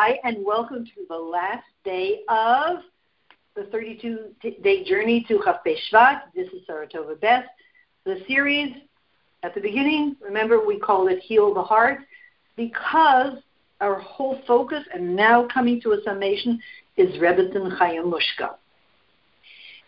Hi, and welcome to the last day of the 32 day journey to Chaf Shvat. This is Saratova Best. The series at the beginning, remember we call it Heal the Heart because our whole focus, and now coming to a summation, is Rebbetzin Chaya Mushka.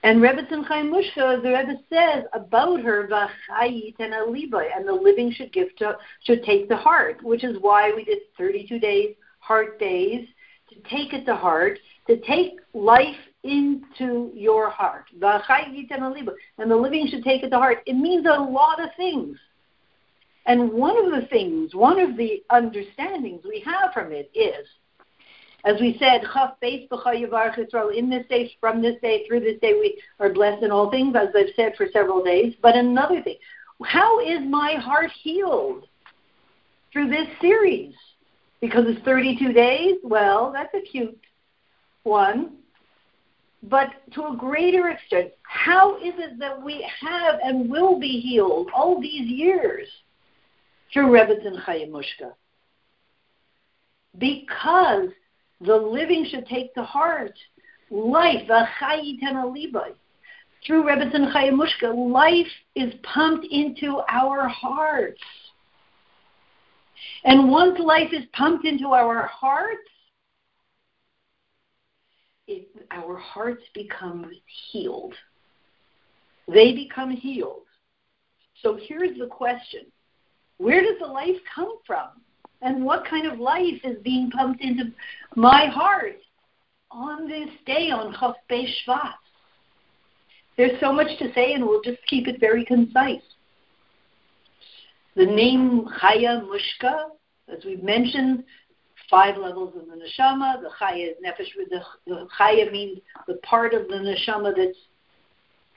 And Rebbetzin Chaya Mushka, the Rebbe says about her, V'chayit and Aliba, and the living should give to, should take to heart, which is why we did 32 days, heart days, to take it to heart, to take life into your heart. And the living should take it to heart. It means a lot of things. And one of the things, one of the understandings we have from it is, as we said, in this day, from this day, through this day, we are blessed in all things, as I've said for several days. But another thing, how is my heart healed through this series? Because it's 32 days? Well, that's a cute one. But to a greater extent, how is it that we have and will be healed all these years through Rebbetzin Chaya Mushka? Because the living should take to heart life, through Rebbetzin Chaya Mushka, life is pumped into our hearts. And once life is pumped into our hearts, it, our hearts become healed. They become healed. So here's the question Where does the life come from? And what kind of life is being pumped into my heart on this day on Chaf Shvat? There's so much to say, and we'll just keep it very concise. The name Chaya Mushka, as we've mentioned, five levels of the neshama. The chaya is nefesh. The, the chaya means the part of the neshama that's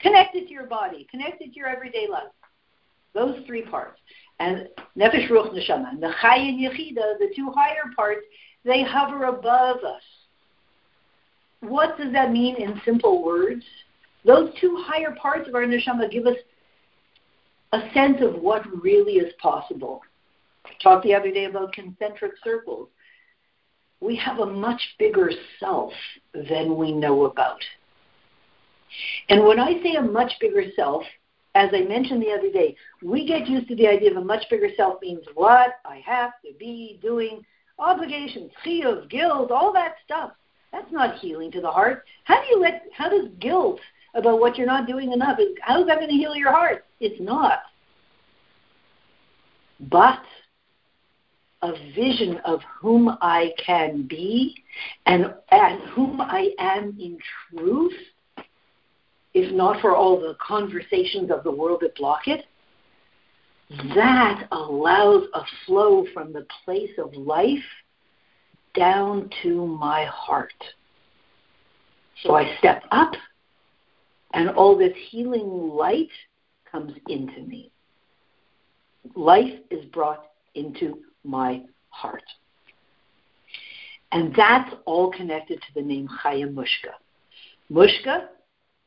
connected to your body, connected to your everyday life. Those three parts. And nefesh, ruach, neshama. And the chaya and yechida, the two higher parts, they hover above us. What does that mean in simple words? Those two higher parts of our neshama give us a sense of what really is possible. I talked the other day about concentric circles we have a much bigger self than we know about. And when I say a much bigger self, as I mentioned the other day, we get used to the idea of a much bigger self means what I have to be doing, obligations, chiyuv, guilt, all that stuff. That's not healing to the heart. How do you let? How does guilt about what you're not doing enough? Is How is that going to heal your heart? It's not. But a vision of whom I can be and, and whom I am in truth, if not for all the conversations of the world that block it, that allows a flow from the place of life down to my heart. So I step up, and all this healing light comes into me. Life is brought into my heart. And that's all connected to the name Chaya Mushka. Mushka,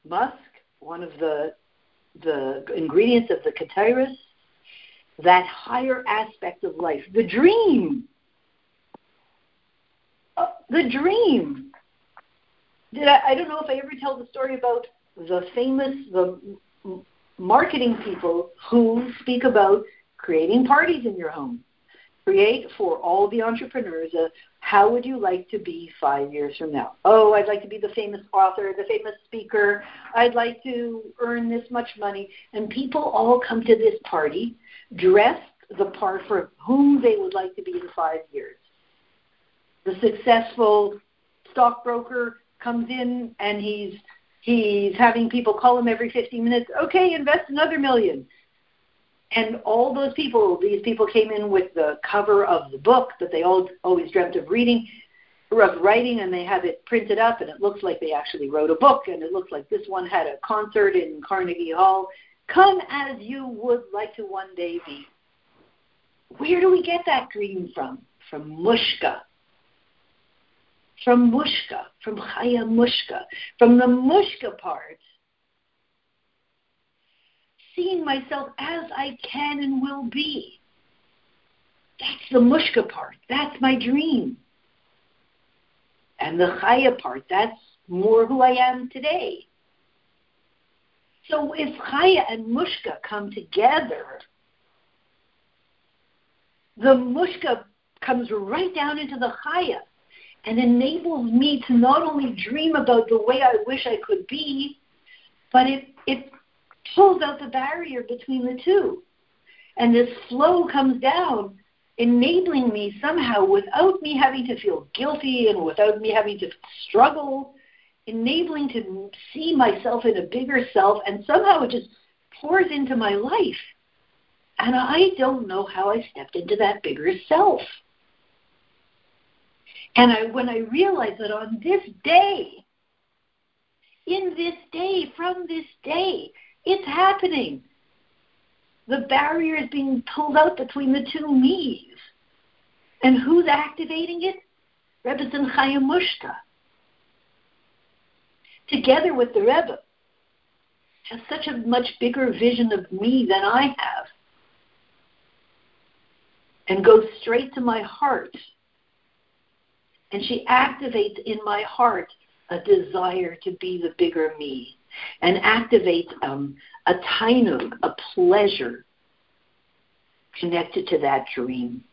musk, one of the the ingredients of the Ketores, that higher aspect of life, the dream. Uh, the dream. Did I, I don't know if I ever tell the story about the famous the marketing people who speak about creating parties in your home create for all the entrepreneurs a how would you like to be five years from now? Oh, I'd like to be the famous author, the famous speaker. I'd like to earn this much money. And people all come to this party dressed the part for whom they would like to be in five years. The successful stockbroker comes in and he's he's having people call him every 15 minutes. Okay, invest another million. And all those people, these people came in with the cover of the book that they all always dreamt of reading, of writing, and they have it printed up, and it looks like they actually wrote a book, and it looks like this one had a concert in Carnegie Hall. Come as you would like to one day be. Where do we get that dream from? From Mushka. From Mushka, from Chaya Mushka, from the Mushka part seeing myself as I can and will be. That's the mushka part. That's my dream. And the Chaya part, that's more who I am today. So if Chaya and Mushka come together, the Mushka comes right down into the Chaya and enables me to not only dream about the way I wish I could be, but it, it pulls out the barrier between the two. And this flow comes down, enabling me somehow without me having to feel guilty and without me having to struggle, enabling to see myself in a bigger self, and somehow it just pours into my life. And I don't know how I stepped into that bigger self. And I, when I realized that on this day, in this day, from this day, it's happening. The barrier is being pulled out between the two me's. And who's activating it? Rebbetzin Chaya Mushka. Together with the Rebbe. Has such a much bigger vision of me than I have. And goes straight to my heart. And she activates in my heart a desire to be the bigger me and activates um, a tainug, a pleasure connected to that dream.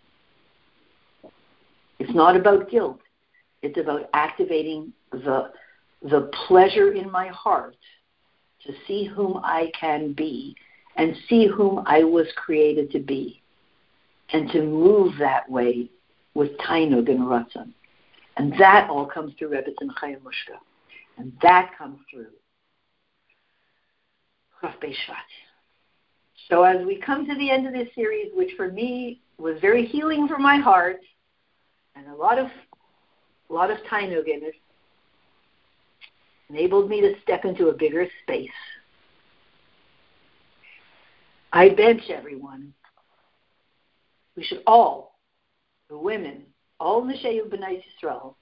It's not about guilt. It's about activating the, the pleasure in my heart to see whom I can be and see whom I was created to be and to move that way with tainug and ratzon. And that all comes through Rebbetzin Chaya Mushka. And that comes through Chaf Shvat. So as we come to the end of this series, which for me was very healing for my heart, and a lot of a lot of tainug in it, enabled me to step into a bigger space. I bench everyone. We should all, the women, all Nishayu B'nai Yisrael,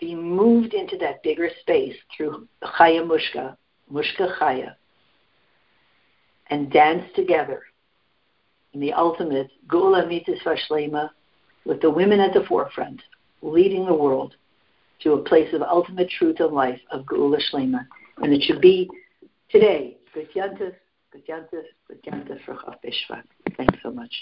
be moved into that bigger space through Chaya Mushka, Mushka Chaya, and dance together in the ultimate Geulah Mitzvah Shlema with the women at the forefront, leading the world to a place of ultimate truth and life of Geulah Shlema. And it should be today. Good Yantif, Good for Chav Thanks so much.